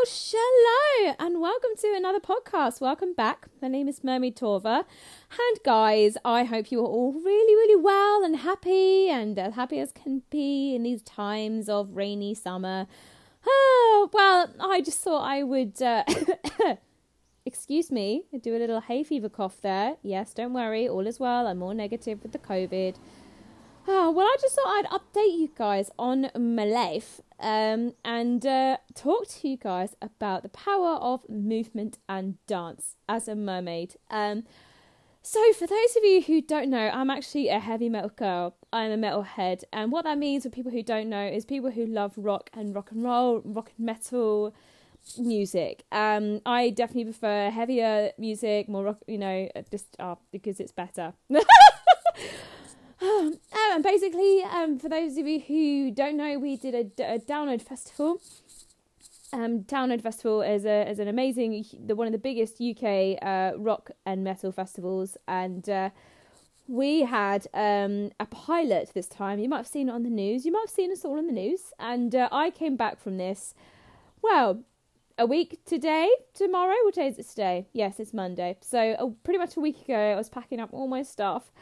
Well, hello and welcome to another podcast. Welcome back. My name is Mermaid Torva. And guys, I hope you are all really, really well and happy and as happy as can be in these times of rainy summer. Oh, well, I just thought I would, uh, excuse me, do a little hay fever cough there. Yes, don't worry, all is well. I'm more negative with the COVID. Oh, well, I just thought I'd update you guys on my life um, and uh, talk to you guys about the power of movement and dance as a mermaid. Um, so, for those of you who don't know, I'm actually a heavy metal girl. I'm a metalhead, and what that means for people who don't know is people who love rock and rock and roll, rock and metal music. Um, I definitely prefer heavier music, more rock, you know, just uh, because it's better. and basically, um, for those of you who don't know, we did a, a download festival. Um, Download Festival is a is an amazing, the one of the biggest UK uh, rock and metal festivals, and uh, we had um, a pilot this time. You might have seen it on the news. You might have seen us all on the news, and uh, I came back from this. Well, a week today, tomorrow. What day is it today? Yes, it's Monday. So uh, pretty much a week ago, I was packing up all my stuff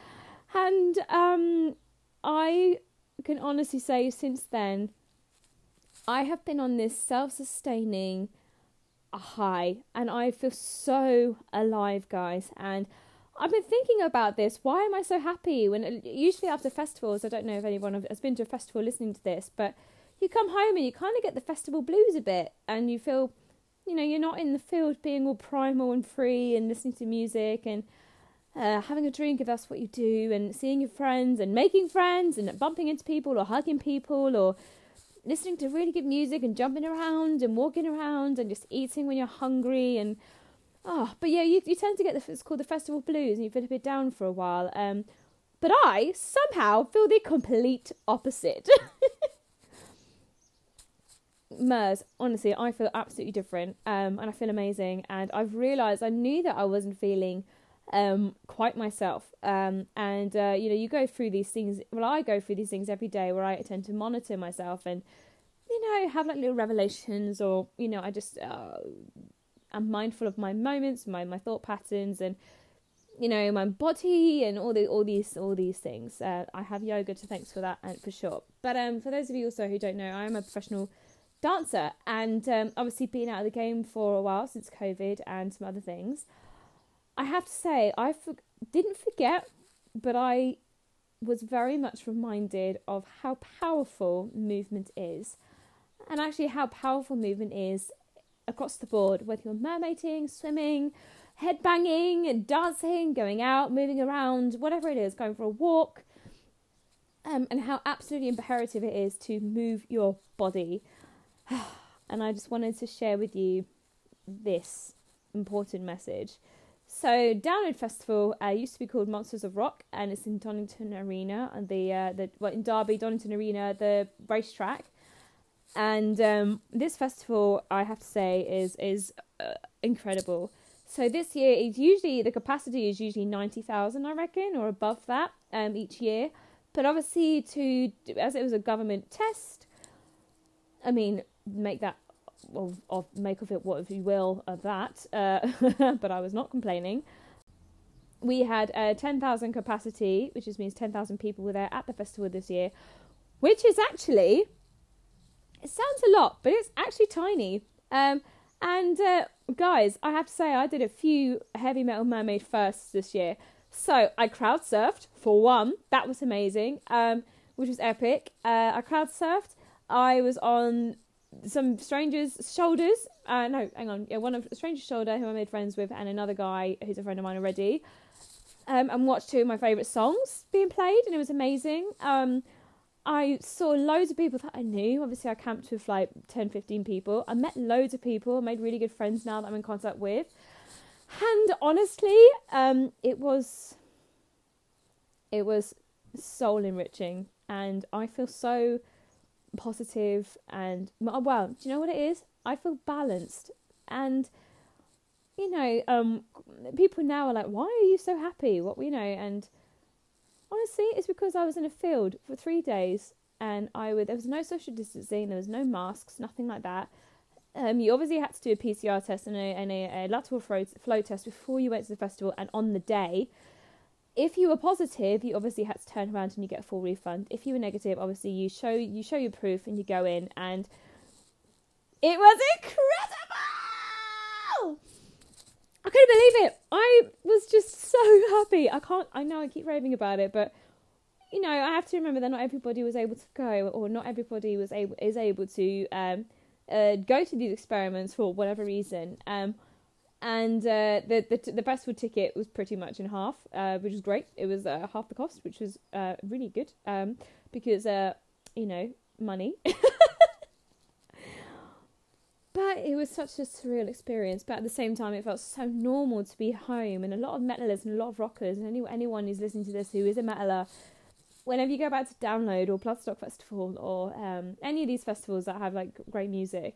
and um, I can honestly say since then, I have been on this self sustaining high and I feel so alive, guys. And I've been thinking about this. Why am I so happy? When usually after festivals, I don't know if anyone has been to a festival listening to this, but you come home and you kind of get the festival blues a bit, and you feel, you know, you're not in the field being all primal and free and listening to music and uh, having a drink if that's what you do, and seeing your friends and making friends and bumping into people or hugging people or listening to really good music and jumping around and walking around and just eating when you're hungry and oh, but yeah, you you tend to get the it's called the festival blues and you feel a bit down for a while. Um, but I somehow feel the complete opposite. Mers, honestly, I feel absolutely different, um, and I feel amazing. And I've realised I knew that I wasn't feeling um, quite myself. Um, and uh, you know, you go through these things. Well, I go through these things every day where I tend to monitor myself and you know have like little revelations, or you know, I just uh, am mindful of my moments, my my thought patterns, and you know my body and all the all these all these things. Uh, I have yoga to thanks for that and for sure. But um, for those of you also who don't know, I am a professional dancer and um, obviously been out of the game for a while since COVID and some other things. I have to say, I for- didn't forget, but I was very much reminded of how powerful movement is, and actually how powerful movement is across the board, whether you're mermaiding, swimming, headbanging, and dancing, going out, moving around, whatever it is, going for a walk, um, and how absolutely imperative it is to move your body. and I just wanted to share with you this important message. So Download Festival uh, used to be called Monsters of Rock, and it's in Donington Arena, and the uh, the well, in Derby, Donington Arena, the racetrack. And um, this festival, I have to say, is is uh, incredible. So this year, it's usually the capacity is usually ninety thousand, I reckon, or above that um, each year. But obviously, to as it was a government test, I mean, make that of, of make of it what you will of that, uh, but I was not complaining. We had a 10,000 capacity, which just means 10,000 people were there at the festival this year, which is actually, it sounds a lot, but it's actually tiny. Um, and uh, guys, I have to say, I did a few heavy metal mermaid firsts this year. So I crowd surfed for one, that was amazing, um, which was epic. Uh, I crowd surfed. I was on some strangers' shoulders. Uh, no, hang on. Yeah, one of stranger's shoulder who I made friends with, and another guy who's a friend of mine already. Um, and watched two of my favourite songs being played, and it was amazing. Um, I saw loads of people that I knew. Obviously, I camped with like 10, 15 people. I met loads of people, made really good friends now that I'm in contact with. And honestly, um, it was it was soul enriching, and I feel so positive and well do you know what it is? I feel balanced. And you know um people now are like why are you so happy? What you know and honestly it's because i was in a field for three days and i would there was no social distancing there was no masks nothing like that. Um, you obviously had to do a PCR test and a, and a, a lateral flow, flow test before you went to the festival and on the day. If you were positive, you obviously had to turn around and you get a full refund. If you were negative, obviously you show you show your proof and you go in and it was incredible. I couldn't believe it. I was just so happy. I can't. I know I keep raving about it, but you know I have to remember that not everybody was able to go, or not everybody was able is able to um, uh, go to these experiments for whatever reason. Um, and uh, the the the festival ticket was pretty much in half, uh, which was great. It was uh, half the cost, which was uh, really good um, because uh, you know money. but it was such a surreal experience. But at the same time, it felt so normal to be home. And a lot of metalers and a lot of rockers, and any, anyone who's listening to this who is a metaler, whenever you go back to Download or Bloodstock Festival or um, any of these festivals that have like great music,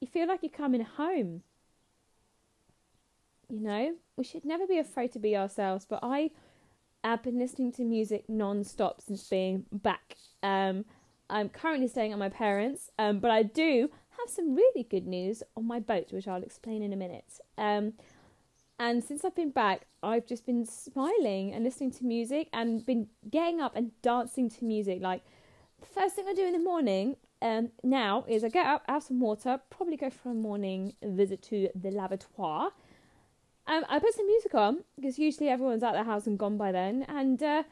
you feel like you're coming home. You know, we should never be afraid to be ourselves. But I have been listening to music non-stop since being back. Um, I'm currently staying at my parents', um, but I do have some really good news on my boat, which I'll explain in a minute. Um, and since I've been back, I've just been smiling and listening to music and been getting up and dancing to music. Like, the first thing I do in the morning um, now is I get up, have some water, probably go for a morning visit to the lavatoire. Um, I put some music on because usually everyone's at their house and gone by then, and uh,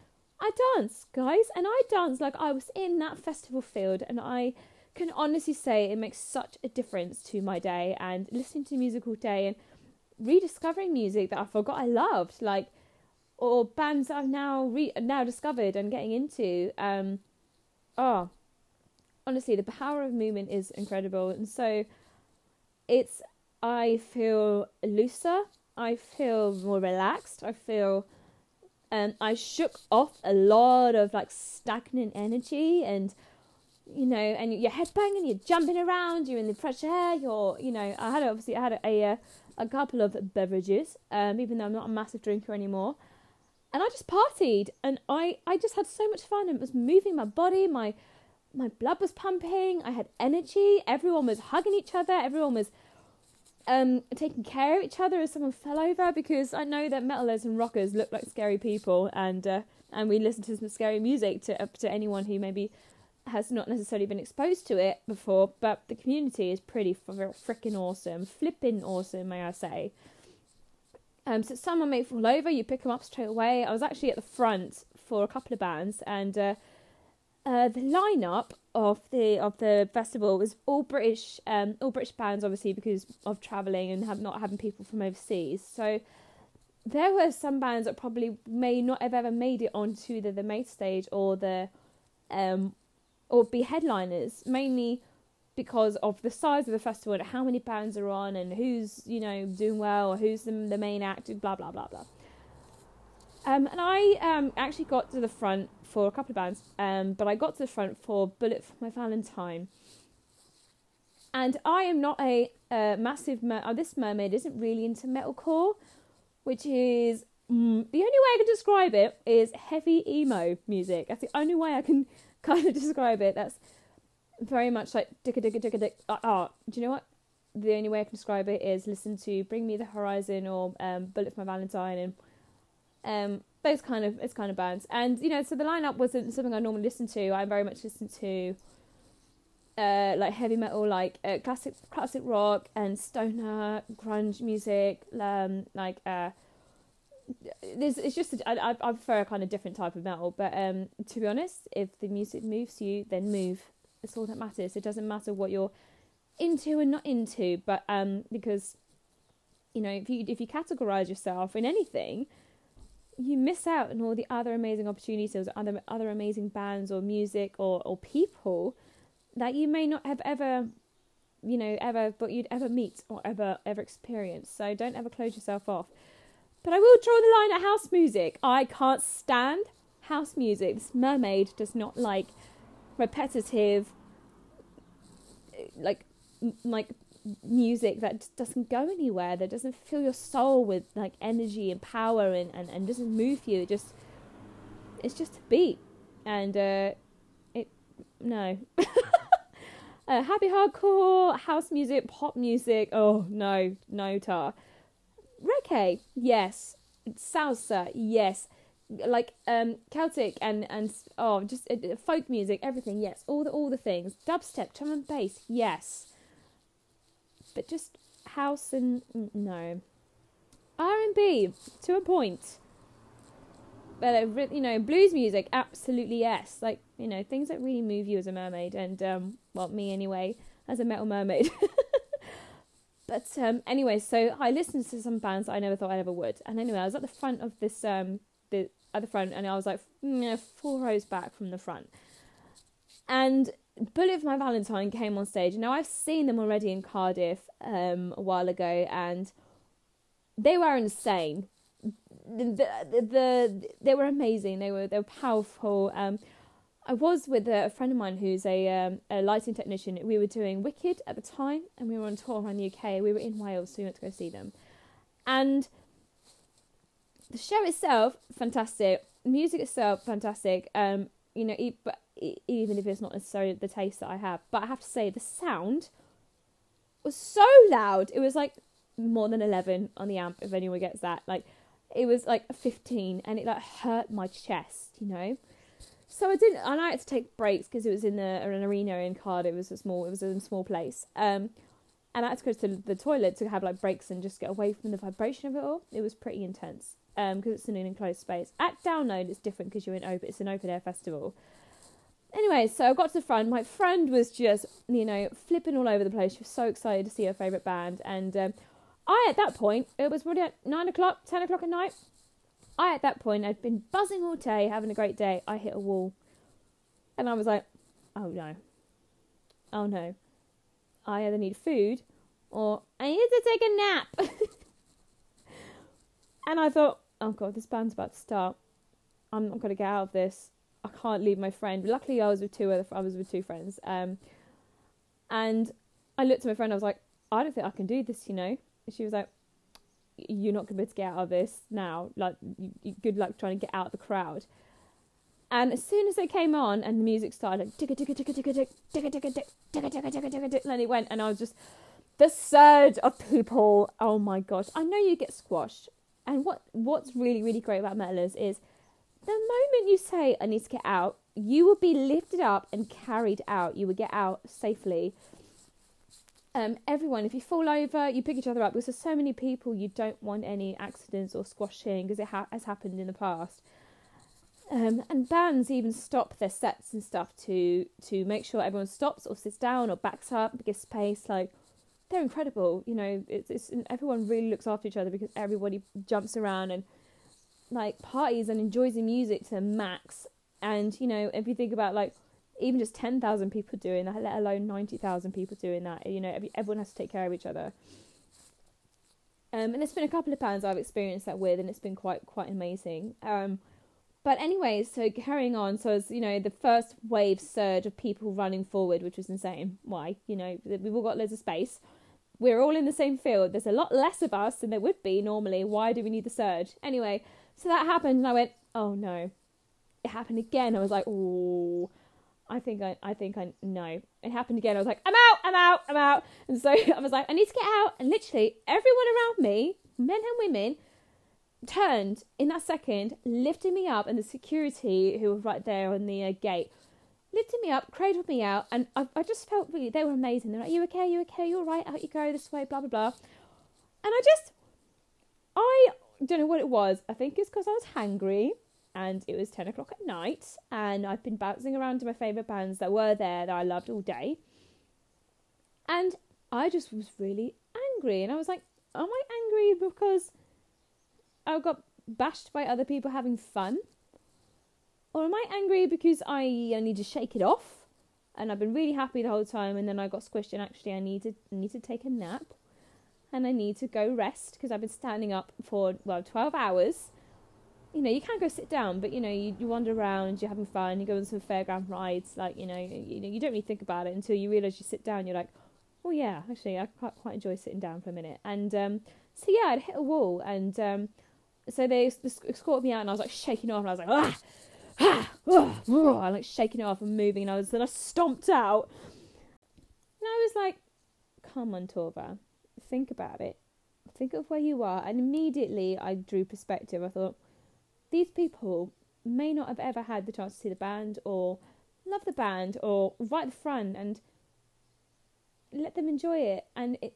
I dance, guys, and I dance like I was in that festival field, and I can honestly say it makes such a difference to my day and listening to music all day and rediscovering music that I forgot I loved, like or bands that I've now re- now discovered and getting into. Um, oh, honestly, the power of movement is incredible, and so it's I feel looser, I feel more relaxed, I feel. Um, I shook off a lot of like stagnant energy and you know, and you're headbanging, you're jumping around, you're in the fresh air, you're, you know, I had obviously I had a a, a couple of beverages, um, even though I'm not a massive drinker anymore, and I just partied, and I I just had so much fun, and it was moving my body, my my blood was pumping, I had energy, everyone was hugging each other, everyone was um, taking care of each other as someone fell over because I know that metalers and rockers look like scary people, and uh, and we listen to some scary music to uh, to anyone who maybe has not necessarily been exposed to it before, but the community is pretty freaking awesome, flipping awesome, may I say. Um, so someone may fall over, you pick them up straight away. I was actually at the front for a couple of bands, and uh, uh, the lineup of the of the festival was all British, um, all British bands, obviously because of travelling and have not having people from overseas. So there were some bands that probably may not have ever made it onto the, the main stage or the um, or be headliners, mainly because of the size of the festival and how many bands are on and who's you know doing well or who's the, the main act, blah blah blah blah. Um, and I um, actually got to the front for a couple of bands, um, but I got to the front for Bullet for My Valentine. And I am not a, massive mer- oh, this mermaid isn't really into metalcore, which is mm, the only way I can describe it is heavy emo music. That's the only way I can kind of describe it. That's very much like dicka dicka dicka dick. Uh, oh, do you know what? The only way I can describe it is listen to Bring Me the Horizon or um, Bullet for My Valentine and um, those kind of it's kind of bands. And you know, so the lineup wasn't something I normally listen to. I very much listen to uh, like heavy metal, like uh, classic classic rock and stoner grunge music, um, like uh, there's it's just a, I, I prefer a kind of different type of metal but um to be honest if the music moves you then move it's all that matters it doesn't matter what you're into and not into but um because you know if you if you categorize yourself in anything you miss out on all the other amazing opportunities other other amazing bands or music or or people that you may not have ever you know ever but you'd ever meet or ever ever experience so don't ever close yourself off but I will draw the line at house music. I can't stand house music. This mermaid does not like repetitive, like like music that doesn't go anywhere. That doesn't fill your soul with like energy and power and and, and doesn't move you. It just it's just a beat, and uh, it no. Uh, happy hardcore, house music, pop music. Oh no, no tar. Reggae, yes. Salsa, yes. Like um Celtic and and oh just uh, folk music, everything, yes. All the all the things. Dubstep, drum and bass, yes. But just house and no. R and B to a point. But you know, blues music, absolutely yes. Like you know, things that really move you as a mermaid, and um, well, me anyway, as a metal mermaid. but um, anyway, so I listened to some bands I never thought I ever would, and anyway, I was at the front of this um, the at the front, and I was like, you know, four rows back from the front, and Bullet for My Valentine came on stage. Now I've seen them already in Cardiff um, a while ago, and they were insane. The, the, the, they were amazing. They were they were powerful. Um, I was with a friend of mine who's a um, a lighting technician. We were doing Wicked at the time, and we were on tour around the UK. We were in Wales, so we went to go see them. And the show itself, fantastic. Music itself, fantastic. Um, you know, but even if it's not necessarily the taste that I have, but I have to say the sound was so loud. It was like more than 11 on the amp if anyone gets that. Like it was like 15 and it like hurt my chest you know? So I didn't and I had to take breaks because it was in the an arena in Cardiff. It was a small it was a small place. Um and I had to go to the toilet to have like breaks and just get away from the vibration of it all. It was pretty intense um because it's in an enclosed space. At download it's different because you're in open it's an open air festival anyway, so I got to the front. My friend was just, you know, flipping all over the place. She was so excited to see her favourite band. And um, I, at that point, it was probably at nine o'clock, ten o'clock at night. I, at that point, had been buzzing all day, having a great day. I hit a wall. And I was like, oh no. Oh no. I either need food or I need to take a nap. and I thought, oh god, this band's about to start. I'm not going to get out of this. I can't leave my friend. Luckily, I was with two other. I was with two friends. Um, and I looked at my friend. I was like, I don't think I can do this. You know, she was like, "You're not going to be able to get out of this now. Like, you, you, good luck trying to get out of the crowd." And as soon as it came on and the music started, like, and it went, and I was just the surge of people. Oh my gosh! I know you get squashed, and what what's really really great about metalers is the moment you say I need to get out, you will be lifted up and carried out. You will get out safely um, everyone, if you fall over, you pick each other up because there's so many people you don't want any accidents or squashing because it ha- has happened in the past. Um, and bands even stop their sets and stuff to to make sure everyone stops or sits down or backs up, gives space. Like they're incredible, you know. It's, it's everyone really looks after each other because everybody jumps around and like parties and enjoys the music to max. And you know, if you think about like even just 10,000 people doing that, let alone 90,000 people doing that. You know, everyone has to take care of each other. Um, and there's been a couple of bands I've experienced that with, and it's been quite quite amazing. Um, but anyway, so carrying on, so as you know, the first wave surge of people running forward, which was insane. Why? You know, we've all got loads of space. We're all in the same field. There's a lot less of us than there would be normally. Why do we need the surge? Anyway, so that happened, and I went, oh no. It happened again. I was like, oh. I think I, I think I know. It happened again. I was like, I'm out, I'm out, I'm out. And so I was like, I need to get out. And literally everyone around me, men and women, turned in that second, lifted me up, and the security who were right there on the uh, gate lifted me up, cradled me out, and I, I just felt really, they were amazing. They're like, you okay, you okay, You're all right, out you go, this way, blah, blah, blah. And I just, I don't know what it was. I think it's because I was hangry and it was 10 o'clock at night and I've been bouncing around to my favourite bands that were there that I loved all day. And I just was really angry and I was like, am I angry because I got bashed by other people having fun? Or am I angry because I need to shake it off? And I've been really happy the whole time and then I got squished and actually I need to, need to take a nap and I need to go rest because I've been standing up for, well, 12 hours you know, you can go sit down, but you know, you, you wander around, you're having fun, you go on some fairground rides, like you know, you know, you don't really think about it until you realise you sit down. You're like, oh yeah, actually, I quite quite enjoy sitting down for a minute. And um, so yeah, I'd hit a wall, and um, so they, escorted me out, and I was like shaking off, and I was like, ah, ah, ah, ah, I'm like shaking it off and moving, and I was then I stomped out. And I was like, come on, Torva, think about it. Think of where you are. And immediately I drew perspective. I thought, these people may not have ever had the chance to see the band or love the band or write the front and let them enjoy it. And it,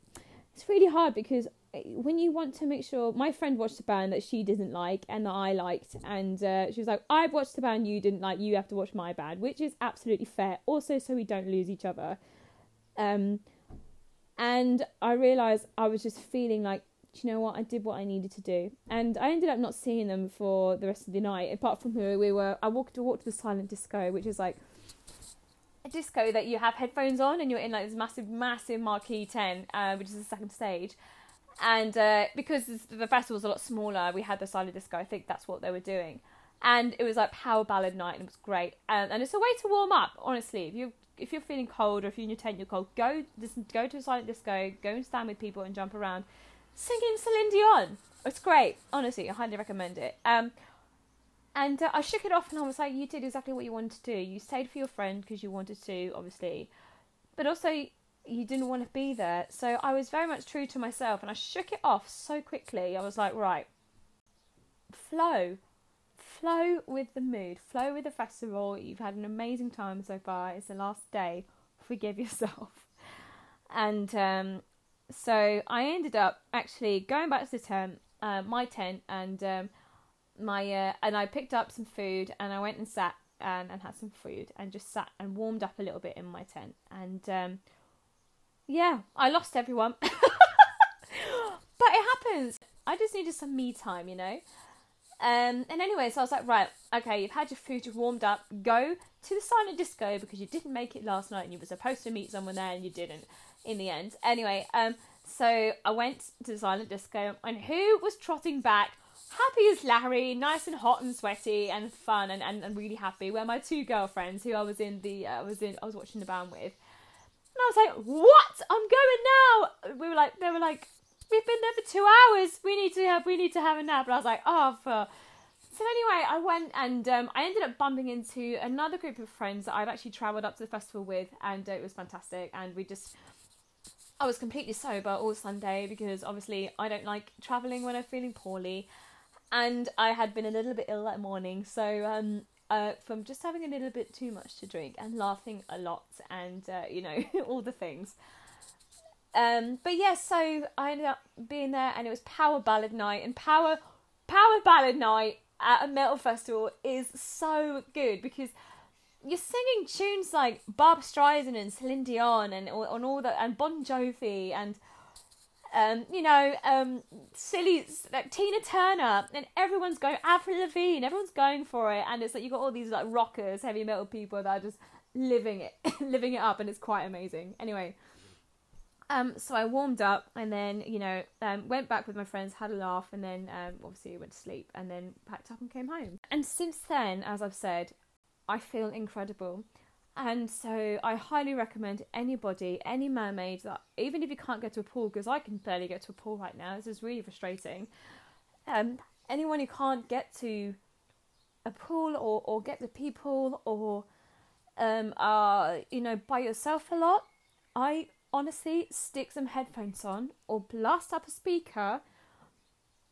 it's really hard because when you want to make sure my friend watched a band that she didn't like and that I liked and uh, she was like I've watched the band you didn't like you have to watch my band which is absolutely fair also so we don't lose each other um and I realized I was just feeling like you know what I did what I needed to do and I ended up not seeing them for the rest of the night apart from who we were I walked to walk to the silent disco which is like a disco that you have headphones on and you're in like this massive massive marquee tent uh, which is the second stage and uh, because the festival was a lot smaller, we had the silent disco. I think that's what they were doing, and it was like power ballad night, and it was great. And, and it's a way to warm up. Honestly, if you if you're feeling cold or if you're in your tent, you're cold, go just go to a silent disco, go and stand with people and jump around, singing Celine Dion. It's great. Honestly, I highly recommend it. Um, and uh, I shook it off and I was like, you did exactly what you wanted to do. You stayed for your friend because you wanted to, obviously, but also you didn't want to be there. So I was very much true to myself and I shook it off so quickly. I was like, right, flow. Flow with the mood, flow with the festival. You've had an amazing time so far. It's the last day. Forgive yourself. And um, so I ended up actually going back to the tent, uh, my tent, and um, my uh, and I picked up some food and I went and sat and, and had some food and just sat and warmed up a little bit in my tent and um, yeah, I lost everyone. but it happens. I just needed some me time, you know? Um, and anyway, so I was like, right, okay, you've had your food, you've warmed up, go to the silent disco because you didn't make it last night and you were supposed to meet someone there and you didn't in the end. Anyway, um, so I went to the silent disco and who was trotting back? Happy as Larry, nice and hot and sweaty and fun and, and, and really happy were my two girlfriends who I was in the uh, was in I was watching the band with. And I was like, "What? I'm going now." We were like, they were like, "We've been there for two hours. We need to have, we need to have a nap." And I was like, "Oh, for." So anyway, I went and um, I ended up bumping into another group of friends that I'd actually travelled up to the festival with, and uh, it was fantastic. And we just, I was completely sober all Sunday because obviously I don't like travelling when I'm feeling poorly, and I had been a little bit ill that morning, so um, uh, from just having a little bit too much to drink and laughing a lot and uh, you know all the things. Um, but yeah, so I ended up being there, and it was Power Ballad Night, and Power Power Ballad Night at a metal festival is so good because you're singing tunes like Barbra Streisand and Celine Dion and on all that and Bon Jovi and um, you know, um, silly like Tina Turner, and everyone's going Avril Lavigne, everyone's going for it, and it's like you've got all these like rockers, heavy metal people that are just living it, living it up, and it's quite amazing. Anyway, um, so I warmed up, and then you know, um, went back with my friends, had a laugh, and then um, obviously went to sleep, and then packed up and came home. And since then, as I've said, I feel incredible. And so I highly recommend anybody, any mermaid that even if you can't get to a pool, because I can barely get to a pool right now, this is really frustrating. Um, anyone who can't get to a pool or, or get to people or um, are you know by yourself a lot, I honestly stick some headphones on or blast up a speaker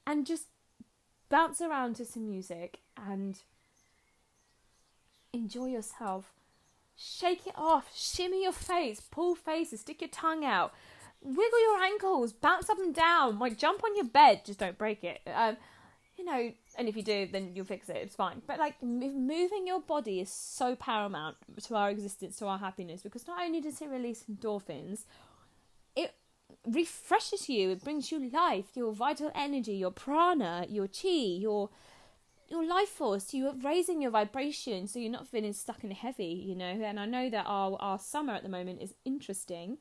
and just bounce around to some music and enjoy yourself. Shake it off, shimmy your face, pull faces, stick your tongue out, wiggle your ankles, bounce up and down, like jump on your bed, just don't break it. Um, you know, and if you do, then you'll fix it. It's fine. But like moving your body is so paramount to our existence, to our happiness, because not only does it release endorphins, it refreshes you. It brings you life, your vital energy, your prana, your chi, your your life force you're raising your vibration so you're not feeling stuck and heavy you know and i know that our our summer at the moment is interesting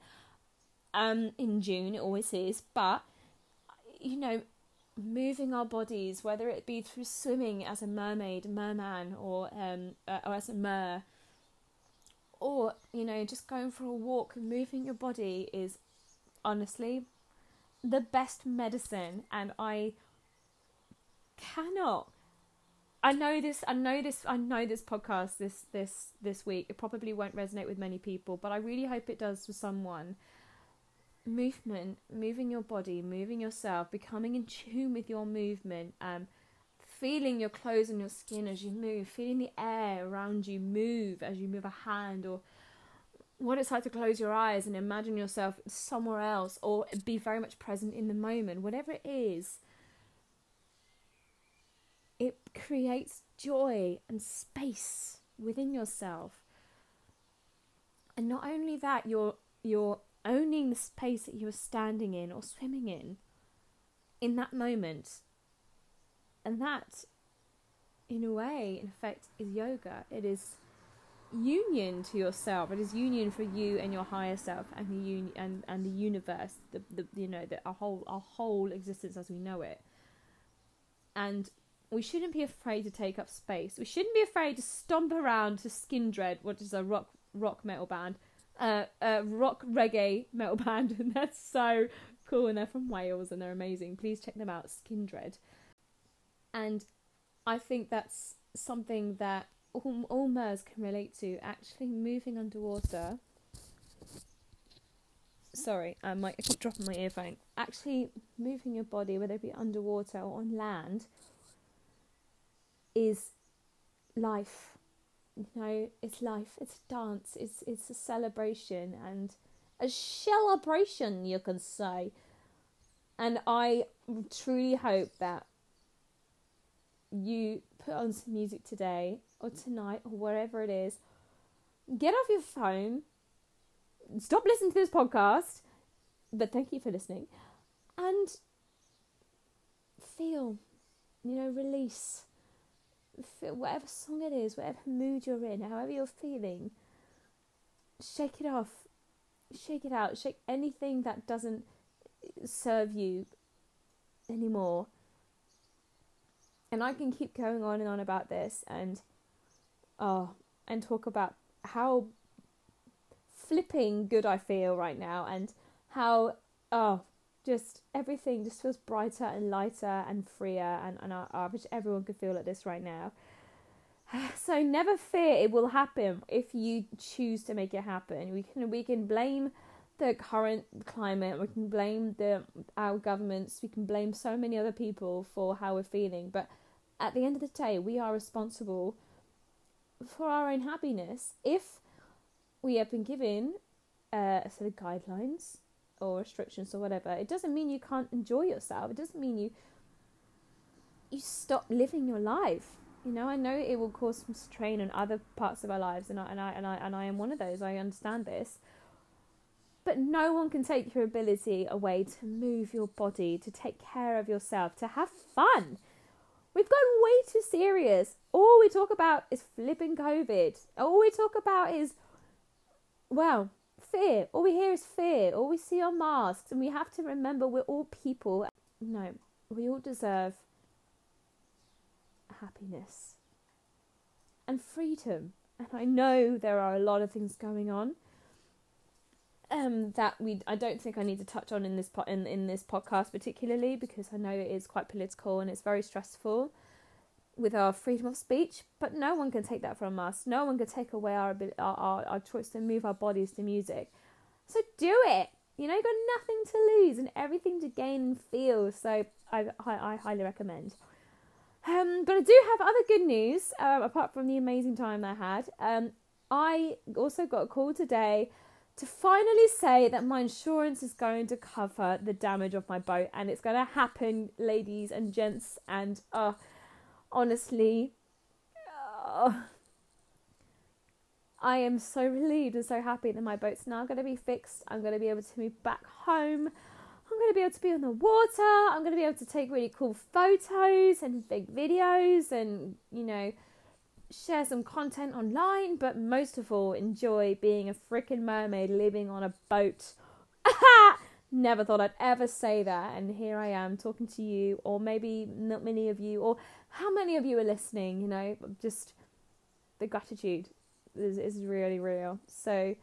um in june it always is but you know moving our bodies whether it be through swimming as a mermaid merman or um uh, or as a mer or you know just going for a walk moving your body is honestly the best medicine and i cannot I know this. I know this. I know this podcast this this this week. It probably won't resonate with many people, but I really hope it does for someone. Movement, moving your body, moving yourself, becoming in tune with your movement, um, feeling your clothes and your skin as you move, feeling the air around you move as you move a hand, or what it's like to close your eyes and imagine yourself somewhere else, or be very much present in the moment. Whatever it is it creates joy and space within yourself. And not only that, you're you're owning the space that you're standing in or swimming in in that moment. And that in a way, in effect, is yoga. It is union to yourself. It is union for you and your higher self and the un- and, and the universe, the, the you know, the our whole our whole existence as we know it. And we shouldn't be afraid to take up space. We shouldn't be afraid to stomp around to Skindred, which is a rock rock metal band, uh, a rock reggae metal band, and that's so cool. And they're from Wales and they're amazing. Please check them out, Skindred. And I think that's something that all, all Mers can relate to. Actually, moving underwater. Sorry, I might I keep dropping my earphone. Actually, moving your body, whether it be underwater or on land is life. You know, it's life, it's dance, it's it's a celebration and a celebration you can say. And I truly hope that you put on some music today or tonight or wherever it is. Get off your phone. Stop listening to this podcast. But thank you for listening. And feel, you know, release whatever song it is, whatever mood you're in, however you're feeling, shake it off, shake it out, shake anything that doesn't serve you anymore. And I can keep going on and on about this and oh and talk about how flipping good I feel right now and how oh just everything just feels brighter and lighter and freer and, and I, I wish everyone could feel like this right now. So never fear it will happen if you choose to make it happen. We can we can blame the current climate, we can blame the our governments, we can blame so many other people for how we're feeling, but at the end of the day we are responsible for our own happiness. If we have been given uh, a set of guidelines or restrictions or whatever, it doesn't mean you can't enjoy yourself. It doesn't mean you you stop living your life. You know, I know it will cause some strain on other parts of our lives, and I and I and I and I am one of those. I understand this, but no one can take your ability away to move your body, to take care of yourself, to have fun. We've gone way too serious. All we talk about is flipping COVID. All we talk about is, well, fear. All we hear is fear. All we see are masks. And we have to remember we're all people. No, we all deserve happiness and freedom. And I know there are a lot of things going on um, that we I don't think I need to touch on in this po- in in this podcast particularly because I know it is quite political and it's very stressful with our freedom of speech, but no one can take that from us. No one can take away our our, our, our choice to move our bodies to music. So do it. You know, you've got nothing to lose and everything to gain and feel. So I, I, I highly recommend. Um, but I do have other good news um, apart from the amazing time I had. Um, I also got a call today to finally say that my insurance is going to cover the damage of my boat and it's going to happen, ladies and gents. And uh, honestly, uh, I am so relieved and so happy that my boat's now going to be fixed. I'm going to be able to move back home. I'm going to be able to be on the water. I'm going to be able to take really cool photos and big videos and, you know, share some content online. But most of all, enjoy being a freaking mermaid living on a boat. Never thought I'd ever say that. And here I am talking to you, or maybe not many of you, or how many of you are listening? You know, just the gratitude is, is really real. So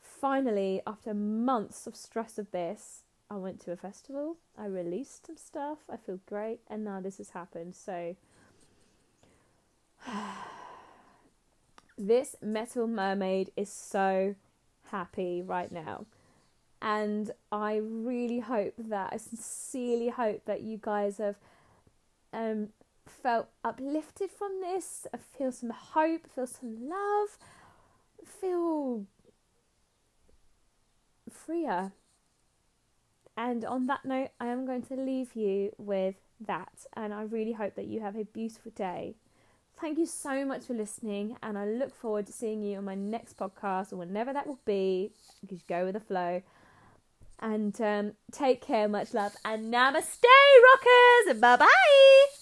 finally, after months of stress of this, I went to a festival. I released some stuff. I feel great, and now this has happened. So this metal mermaid is so happy right now. And I really hope that, I sincerely hope that you guys have um, felt uplifted from this, feel some hope, feel some love, feel freer. And on that note, I am going to leave you with that. And I really hope that you have a beautiful day. Thank you so much for listening, and I look forward to seeing you on my next podcast or whenever that will be. Because go with the flow. And um, take care, much love, and namaste, rockers! Bye bye!